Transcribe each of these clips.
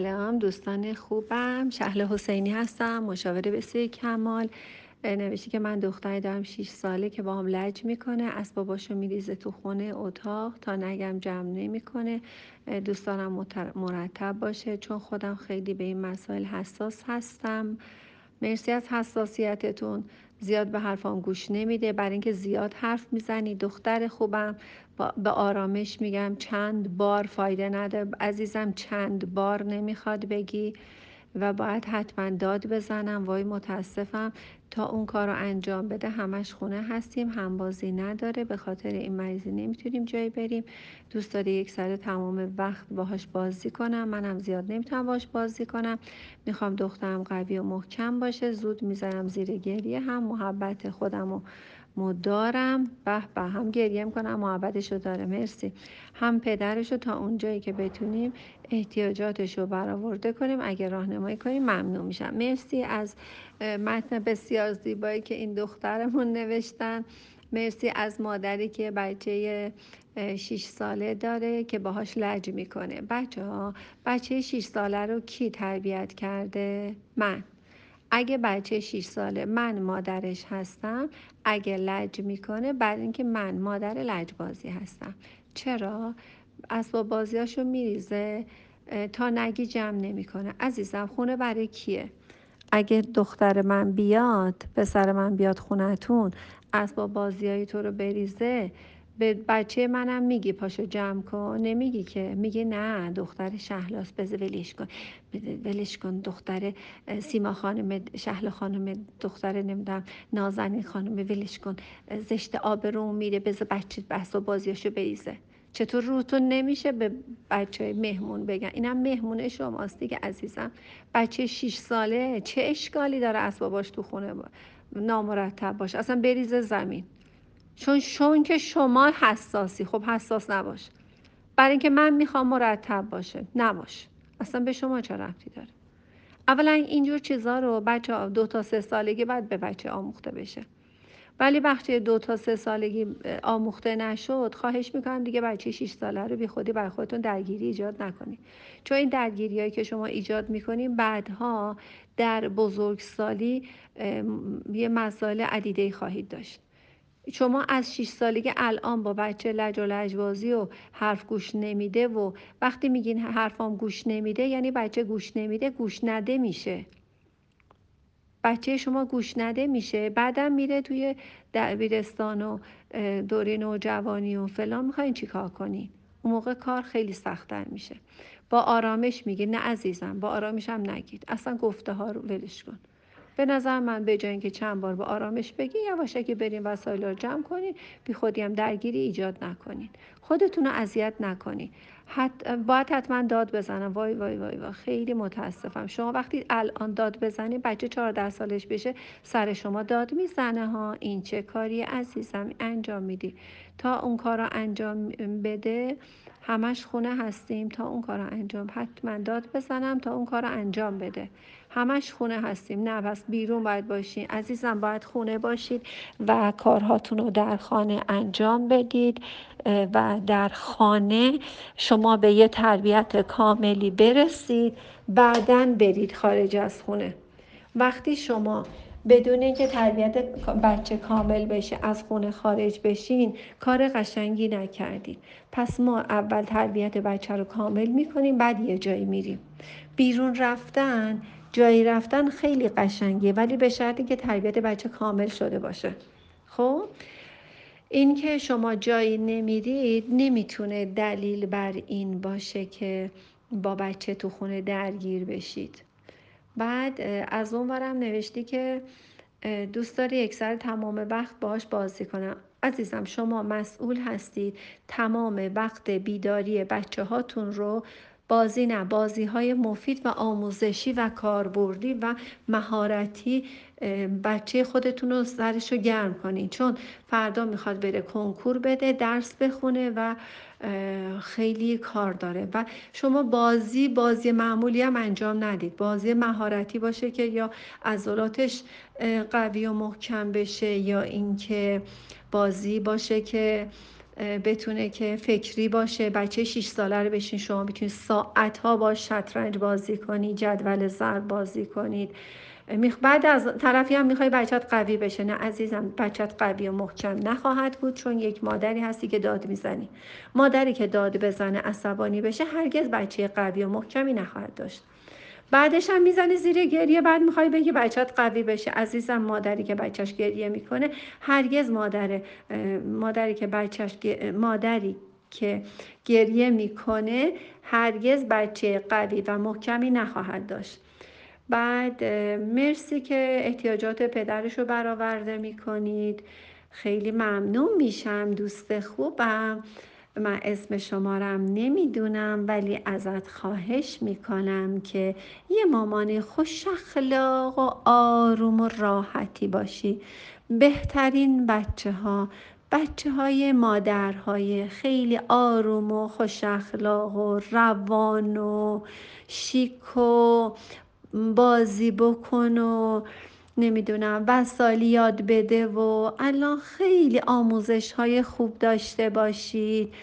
سلام دوستان خوبم. شهل حسینی هستم مشاور بسیار کمال. نوشتی که من دختری دارم 6 ساله که با هم لج می‌کنه. اسباباشو میریزه تو خونه اتاق تا نگم جمع نمی‌کنه. دوست دارم مرتب باشه. چون خودم خیلی به این مسائل حساس هستم. مرسی از حساسیتتون. زیاد به حرفام گوش نمیده. برای اینکه زیاد حرف می‌زنی دختر خوبم به آرامش میگم چند بار فایده نداره. عزیزم چند بار نمی‌خواد بگی. و باید حتما داد بزنم. وای متاسفم تا اون کار رو انجام بده همش خونه هستیم همبازی نداره. به خاطر این مریضی نمی‌تونیم جایی بریم. دوست داره یک سر تمام وقت باهاش بازی کنم؟ منم زیاد نمی‌تونم باهاش بازی کنم. می‌خوام دخترم قوی و محکم باشه. زود می‌ذارم زیر گریه هم. محبت خودم و مدارم به به هم گریه می‌کنم. محبتش رو داره. مرسی. هم پدرش رو تا اونجایی که بتونیم احتیاجاتش رو برآورده کنیم. اگر راهنمایی کنیم ممنون میشم. مرسی از متن بسیار زیبایی که این دخترمون نوشتن. مرسی از مادری که بچه 6 ساله داره که باهاش لج می‌کنه. بچه ها بچه 6 ساله رو کی تربیت کرده؟ من. اگه بچه 6 ساله من مادرش هستم اگه لج می‌کنه بعد اینکه من مادر لجبازی هستم. چرا؟ اسباب بازیاشو میریزه تا نگی جمع نمی‌کنه. عزیزم خونه برای کیه؟ اگه دختر من بیاد پسر من بیاد خونتون اسباب بازیایی تو رو بریزه به بچه منم میگی پاشو جمع کن. نمیگی که میگی نه دختر شهلاس بذار ولش کن. ولش کن. دختر سیما خانم شهل خانم دختر نمی‌دونم نازنین خانم ولش کن. زشت آبرو میره بذار بچه بحث و بازیاشو بریزه. چطور روتون نمیشه به بچه مهمون بگن؟ اینم مهمون شماست دیگه عزیزم. بچه 6 ساله چه اشکالی داره؟ اسباباش تو خونه نامرتب باشه اصلا بریزه زمین. چون شون که شما حساسی. خب حساس نباش. برای اینکه من می‌خوام مرتب باشه. نباش. اصلا به شما چه رفتی داره؟ اولا اینجور چیزا رو بچه دو تا سه سالگی بعد به بچه آموخته بشه. ولی وقتی دو تا سه سالگی آموخته نشد خواهش می‌کنم دیگه بچه 6 ساله رو بی خودی برای خودتون درگیری ایجاد نکنید چون این درگیری هایی که شما ایجاد می‌کنید بعدها در بزرگسالی یه مسائل عدیده خواهید داشت. شما از 6 سالگی الان با بچه لج و لجبازی و حرف گوش نمیده و وقتی میگین حرفام گوش نمیده یعنی بچه گوش نمیده گوش نده میشه. بچه شما گوش نده میشه. بعدم میره توی دبیرستان و دوره نوجوانی و فلان. می‌خواین چیکار کنین؟ اون موقع کار خیلی سختتر میشه. با آرامش میگه نه عزیزم با آرامش هم نگید اصلا گفته ها رو ولش کن. به نظر من به جای اینکه چند بار با آرامش بگی یواشکی بریم وسایل رو جمع کنین بی خودی هم درگیری ایجاد نکنین. خودتون رو اذیت نکنین. حت باید حتما داد بزنم. وای وای وای وای. خیلی متاسفم. شما وقتی الان داد بزنی بچه 14 سالش بشه سر شما داد می‌زنه ها. این چه کاری عزیزم انجام میدی. تا اون کار رو انجام بده همش خونه هستیم. تا اون کار رو انجام حتما داد بزنم. تا اون کار رو انجام بده. همش خونه هستیم. نه پس بیرون باید باشین. عزیزم باید خونه باشید و کارهاتون رو در خانه انجام بدید و در خانه شما به یه تربیت کاملی برسید بعدا برید خارج از خونه. وقتی شما بدون اینکه تربیت بچه کامل بشه از خونه خارج بشین کار قشنگی نکردید پس ما اول تربیت بچه رو کامل می‌کنیم بعد یه جایی میریم. بیرون رفتن جایی رفتن خیلی قشنگه ولی به شرطی که تربیت بچه کامل شده باشه. خب؟ این که شما جایی نمیرید نمی‌تونه دلیل بر این باشه که با بچه تو خونه درگیر بشید. بعد از اون برم نوشتی که دوست داری یک سر تمام وقت باش بازی کنم. عزیزم شما مسئول هستید تمام وقت بیداری بچه هاتون رو بازی نه بازی های مفید و آموزشی و کاربردی و مهارتی بچه خودتون رو سرش رو گرم کنین. چون فردا می‌خواد بره کنکور بده درس بخونه و خیلی کار داره. و شما بازی بازی معمولی هم انجام ندید. بازی مهارتی باشه که یا عضلاتش قوی و محکم بشه یا اینکه بازی باشه که بتونه که فکری باشه بچه 6 ساله رو بشین شما بتونید ساعت ها با شطرنج بازی کنید جدول ضرب بازی کنید. بعد از طرفی هم می‌خوای بچت قوی بشه. نه عزیزم بچت قوی و محکم نخواهد بود چون یک مادری هستی که داد می‌زنی. مادری که داد بزنه عصبانی بشه هرگز بچه قوی و محکمی نخواهد داشت. بعدش هم می‌زنه زیر گریه بعد می‌خوای بگی بچت قوی بشه. عزیزم مادری که بچهش گریه می‌کنه هرگز مادر مادری که بچهش مادری که گریه می‌کنه هرگز بچه قوی و محکمی نخواهد داشت. بعد مرسی که احتیاجات پدرش رو برآورده می‌کنید. خیلی ممنون میشم دوست خوبم. من اسم شمارم نمی‌دونم ولی ازت خواهش می‌کنم که یه مامان خوش اخلاق و آروم و راحتی باشی. بهترین بچه ها بچه های مادرهای خیلی آروم و خوش اخلاق و روان و شیک و بازی بکن و نمی‌دونم. وسایل یاد بده و الان خیلی آموزش های خوب داشته باشید.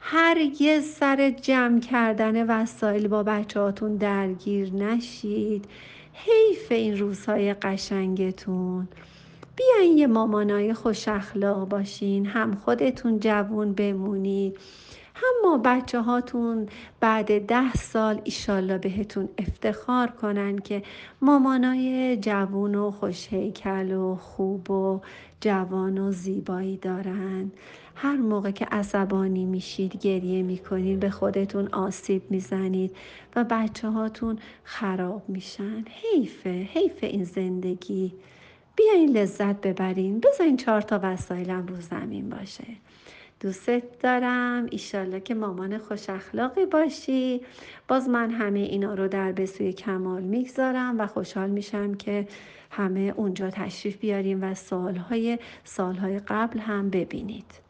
هرگز سر جمع کردن وسایل با بچه هاتون درگیر نشید. حیف این روزهای قشنگتون. بیاین یه مامانای خوش اخلاق باشین. هم خودتون جوون بمونید. اما بچه هاتون بعد ده سال ایشالله بهتون افتخار کنن که مامانای جوون و خوشهیکل و خوب و جوان و زیبایی دارن. هر موقع که عصبانی میشید گریه می‌کنید به خودتون آسیب می‌زنید و بچه هاتون خراب میشن. حیفه حیف این زندگی. بیاین لذت ببرین. بذارین چهار تا وسایلم رو زمین باشه. دوست دارم. ایشالله که مامان خوش اخلاقی باشی. باز من همه اینا رو در بسوی کمال می‌گذارم و خوشحال میشم که همه اونجا تشریف بیاریم و سالهای سالهای قبل هم ببینید.